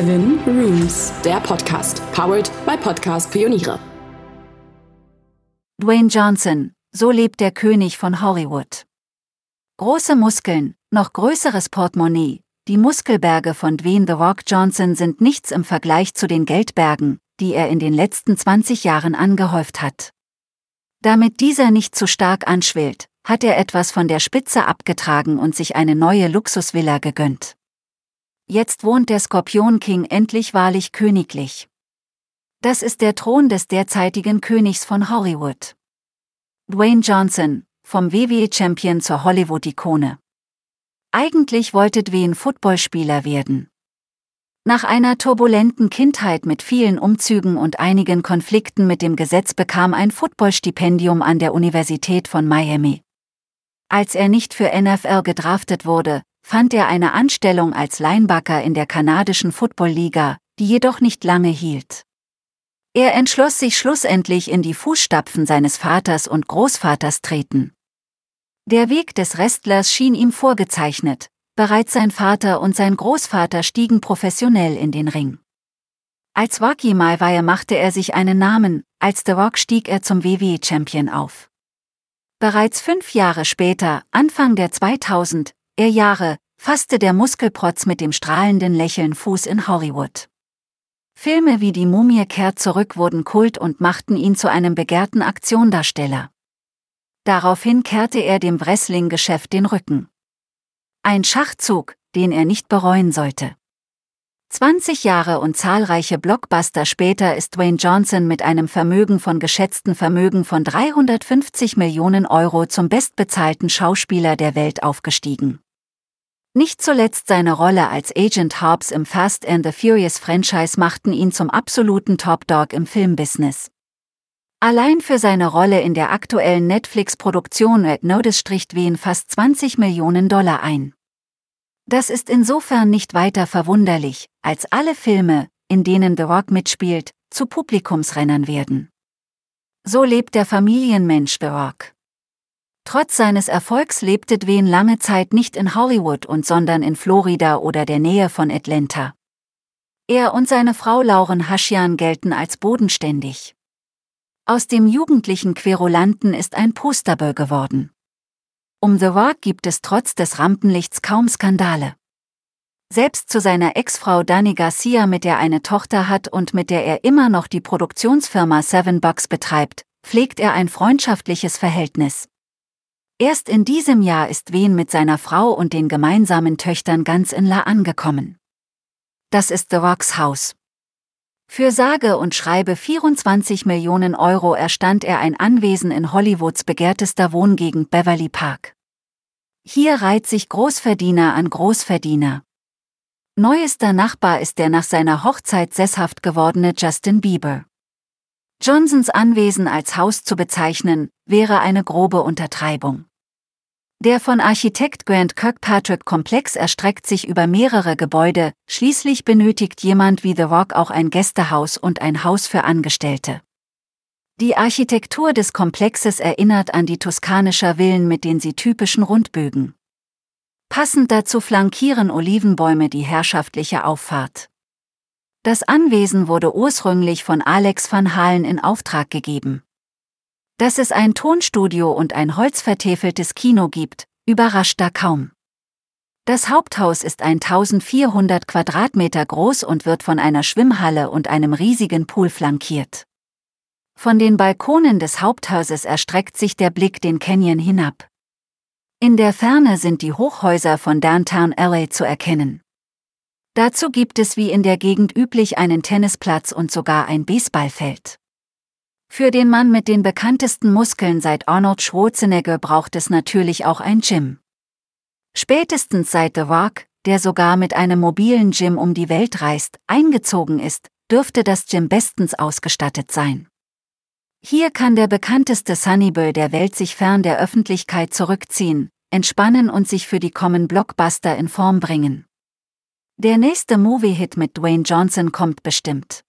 Seven Rooms, der Podcast, powered by Podcast Pioniere. Dwayne Johnson, so lebt der König von Hollywood. Große Muskeln, noch größeres Portemonnaie, die Muskelberge von Dwayne The Rock Johnson sind nichts im Vergleich zu den Geldbergen, die er in den letzten 20 Jahren angehäuft hat. Damit dieser nicht zu stark anschwillt, hat er etwas von der Spitze abgetragen und sich eine neue Luxusvilla gegönnt. Jetzt wohnt der Skorpion King endlich wahrlich königlich. Das ist der Thron des derzeitigen Königs von Hollywood. Dwayne Johnson, vom WWE-Champion zur Hollywood-Ikone. Eigentlich wollte Dwayne Footballspieler werden. Nach einer turbulenten Kindheit mit vielen Umzügen und einigen Konflikten mit dem Gesetz bekam ein Footballstipendium an der Universität von Miami. Als er nicht für NFL gedraftet wurde, fand er eine Anstellung als Linebacker in der kanadischen Football-Liga, die jedoch nicht lange hielt. Er entschloss sich schlussendlich in die Fußstapfen seines Vaters und Großvaters treten. Der Weg des Wrestlers schien ihm vorgezeichnet, bereits sein Vater und sein Großvater stiegen professionell in den Ring. Als Rocky Malweier machte er sich einen Namen, als The Rock stieg er zum WWE-Champion auf. Bereits fünf Jahre später, Anfang der 2000 er Jahre, fasste der Muskelprotz mit dem strahlenden Lächeln Fuß in Hollywood. Filme wie Die Mumie kehrt zurück wurden Kult und machten ihn zu einem begehrten Aktiondarsteller. Daraufhin kehrte er dem Wrestling-Geschäft den Rücken. Ein Schachzug, den er nicht bereuen sollte. 20 Jahre und zahlreiche Blockbuster später ist Dwayne Johnson mit einem Vermögen von geschätzten Vermögen von 350 Millionen Euro zum bestbezahlten Schauspieler der Welt aufgestiegen. Nicht zuletzt seine Rolle als Agent Hobbs im Fast and the Furious Franchise machten ihn zum absoluten Top-Dog im Filmbusiness. Allein für seine Rolle in der aktuellen Netflix-Produktion Red Notice stricht Wien fast 20 Millionen Dollar ein. Das ist insofern nicht weiter verwunderlich, als alle Filme, in denen The Rock mitspielt, zu Publikumsrennern werden. So lebt der Familienmensch The Rock. Trotz seines Erfolgs lebte Dwayne lange Zeit nicht in Hollywood und sondern in Florida oder der Nähe von Atlanta. Er und seine Frau Lauren Haschian gelten als bodenständig. Aus dem jugendlichen Querulanten ist ein Posterboy geworden. Um The Rock gibt es trotz des Rampenlichts kaum Skandale. Selbst zu seiner Ex-Frau Dani Garcia, mit der eine Tochter hat und mit der er immer noch die Produktionsfirma Seven Bucks betreibt, pflegt er ein freundschaftliches Verhältnis. Erst in diesem Jahr ist Wen mit seiner Frau und den gemeinsamen Töchtern ganz in La angekommen. Das ist The Rocks Haus. Für sage und schreibe 24 Millionen Euro erstand er ein Anwesen in Hollywoods begehrtester Wohngegend Beverly Park. Hier reiht sich Großverdiener an Großverdiener. Neuester Nachbar ist der nach seiner Hochzeit sesshaft gewordene Justin Bieber. Johnsons Anwesen als Haus zu bezeichnen, wäre eine grobe Untertreibung. Der von Architekt Grant Kirkpatrick Komplex erstreckt sich über mehrere Gebäude, schließlich benötigt jemand wie The Rock auch ein Gästehaus und ein Haus für Angestellte. Die Architektur des Komplexes erinnert an die toskanischer Villen mit den sie typischen Rundbögen. Passend dazu flankieren Olivenbäume die herrschaftliche Auffahrt. Das Anwesen wurde ursprünglich von Alex van Halen in Auftrag gegeben. Dass es ein Tonstudio und ein holzvertäfeltes Kino gibt, überrascht da kaum. Das Haupthaus ist 1400 Quadratmeter groß und wird von einer Schwimmhalle und einem riesigen Pool flankiert. Von den Balkonen des Haupthauses erstreckt sich der Blick den Canyon hinab. In der Ferne sind die Hochhäuser von Downtown LA zu erkennen. Dazu gibt es wie in der Gegend üblich einen Tennisplatz und sogar ein Baseballfeld. Für den Mann mit den bekanntesten Muskeln seit Arnold Schwarzenegger braucht es natürlich auch ein Gym. Spätestens seit The Rock, der sogar mit einem mobilen Gym um die Welt reist, eingezogen ist, dürfte das Gym bestens ausgestattet sein. Hier kann der bekannteste Sunnyboy der Welt sich fern der Öffentlichkeit zurückziehen, entspannen und sich für die kommenden Blockbuster in Form bringen. Der nächste Movie-Hit mit Dwayne Johnson kommt bestimmt.